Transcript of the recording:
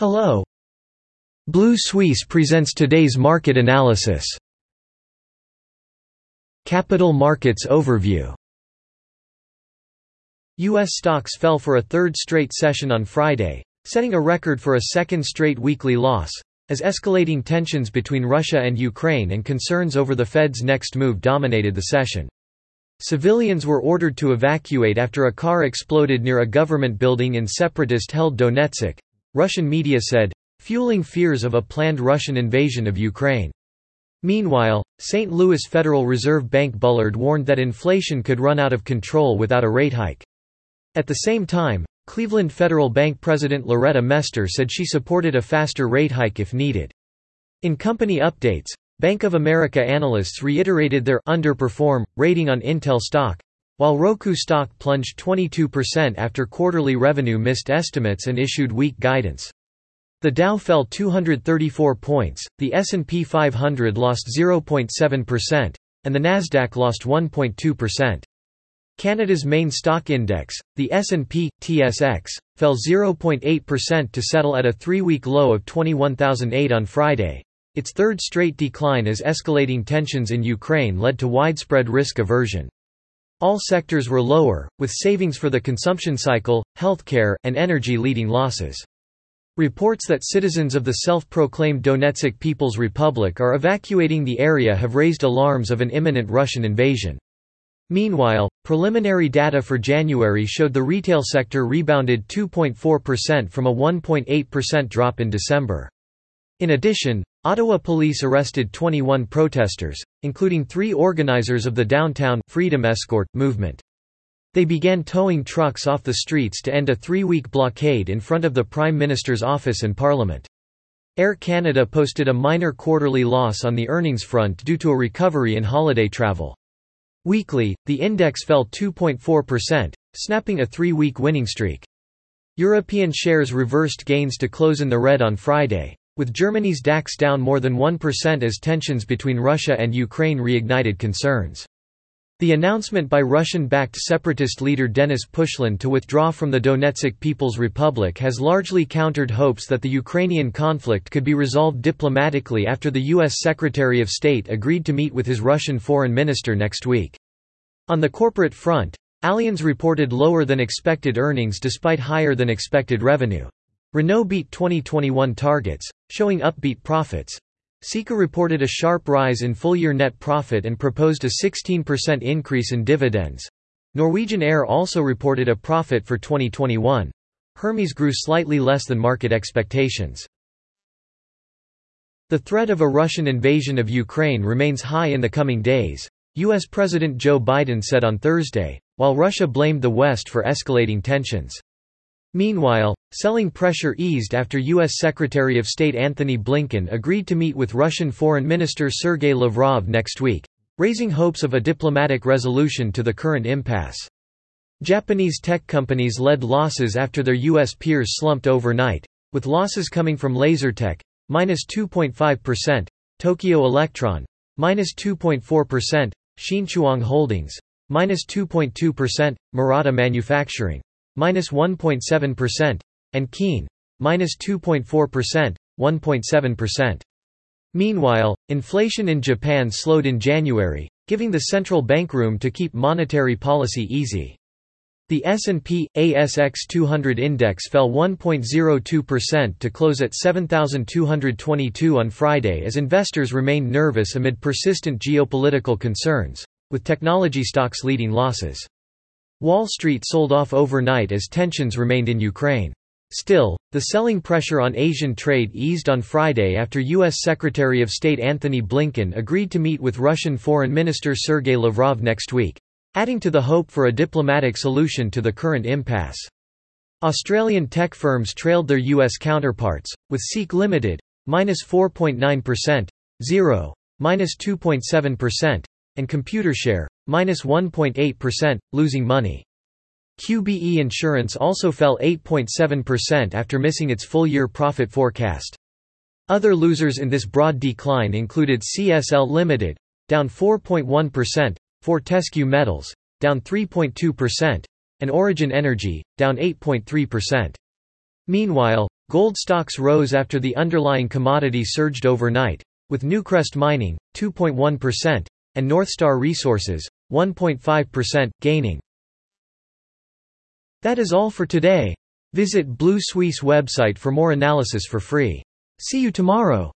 Hello. Blue Suisse presents today's market analysis. Capital Markets Overview U.S. stocks fell for a third straight session on Friday, setting a record for a second straight weekly loss, as escalating tensions between Russia and Ukraine and concerns over the Fed's next move dominated the session. Civilians were ordered to evacuate after a car exploded near a government building in separatist-held Donetsk, Russian media said, fueling fears of a planned Russian invasion of Ukraine. Meanwhile, St. Louis Federal Reserve Bank Bullard warned that inflation could run out of control without a rate hike. At the same time, Cleveland Federal Bank President Loretta Mester said she supported a faster rate hike if needed. In company updates, Bank of America analysts reiterated their underperform rating on Intel stock, while Roku stock plunged 22% after quarterly revenue missed estimates and issued weak guidance. The Dow fell 234 points, the S&P 500 lost 0.7%, and the Nasdaq lost 1.2%. Canada's main stock index, the S&P TSX, fell 0.8% to settle at a 3-week low of 21,008 on Friday. Its third straight decline as escalating tensions in Ukraine led to widespread risk aversion. All sectors were lower, with savings for the consumption cycle, healthcare, and energy leading losses. Reports that citizens of the self-proclaimed Donetsk People's Republic are evacuating the area have raised alarms of an imminent Russian invasion. Meanwhile, preliminary data for January showed the retail sector rebounded 2.4% from a 1.8% drop in December. In addition, Ottawa police arrested 21 protesters, including three organizers of the downtown Freedom Escort movement. They began towing trucks off the streets to end a three-week blockade in front of the Prime Minister's office and Parliament. Air Canada posted a minor quarterly loss on the earnings front due to a recovery in holiday travel. Weekly, the index fell 2.4%, snapping a three-week winning streak. European shares reversed gains to close in the red on Friday, with Germany's DAX down more than 1% as tensions between Russia and Ukraine reignited concerns. The announcement by Russian-backed separatist leader Denis Pushilin to withdraw from the Donetsk People's Republic has largely countered hopes that the Ukrainian conflict could be resolved diplomatically after the U.S. Secretary of State agreed to meet with his Russian foreign minister next week. On the corporate front, Allianz reported lower than expected earnings despite higher than expected revenue. Renault beat 2021 targets, showing upbeat profits. Sika reported a sharp rise in full-year net profit and proposed a 16% increase in dividends. Norwegian Air also reported a profit for 2021. Hermes grew slightly less than market expectations. The threat of a Russian invasion of Ukraine remains high in the coming days, U.S. President Joe Biden said on Thursday, while Russia blamed the West for escalating tensions. Meanwhile, selling pressure eased after U.S. Secretary of State Antony Blinken agreed to meet with Russian Foreign Minister Sergei Lavrov next week, raising hopes of a diplomatic resolution to the current impasse. Japanese tech companies led losses after their U.S. peers slumped overnight, with losses coming from Lasertec, minus 2.5%, Tokyo Electron, minus 2.4%, Xinchuang Holdings, minus 2.2%, Murata Manufacturing, minus 1.7%, and Keen, minus 2.4%, 1.7%. Meanwhile, inflation in Japan slowed in January, giving the central bank room to keep monetary policy easy. The S&P ASX 200 index fell 1.02% to close at 7222 on Friday as investors remained nervous amid persistent geopolitical concerns, with technology stocks leading losses. Wall Street sold off overnight as tensions remained in Ukraine. Still, the selling pressure on Asian trade eased on Friday after U.S. Secretary of State Antony Blinken agreed to meet with Russian Foreign Minister Sergei Lavrov next week, adding to the hope for a diplomatic solution to the current impasse. Australian tech firms trailed their U.S. counterparts, with Seek Limited, minus 4.9%, Xero, minus 2.7%, and Computershare, minus 1.8%, losing money. QBE Insurance also fell 8.7% after missing its full-year profit forecast. Other losers in this broad decline included CSL Limited, down 4.1%, Fortescue Metals, down 3.2%, and Origin Energy, down 8.3%. Meanwhile, Gold stocks rose after the underlying commodity surged overnight, with Newcrest Mining, 2.1%, and Northstar Resources, 1.5%, gaining. That is all for today. Visit Blue Suisse website for more analysis for free. See you tomorrow.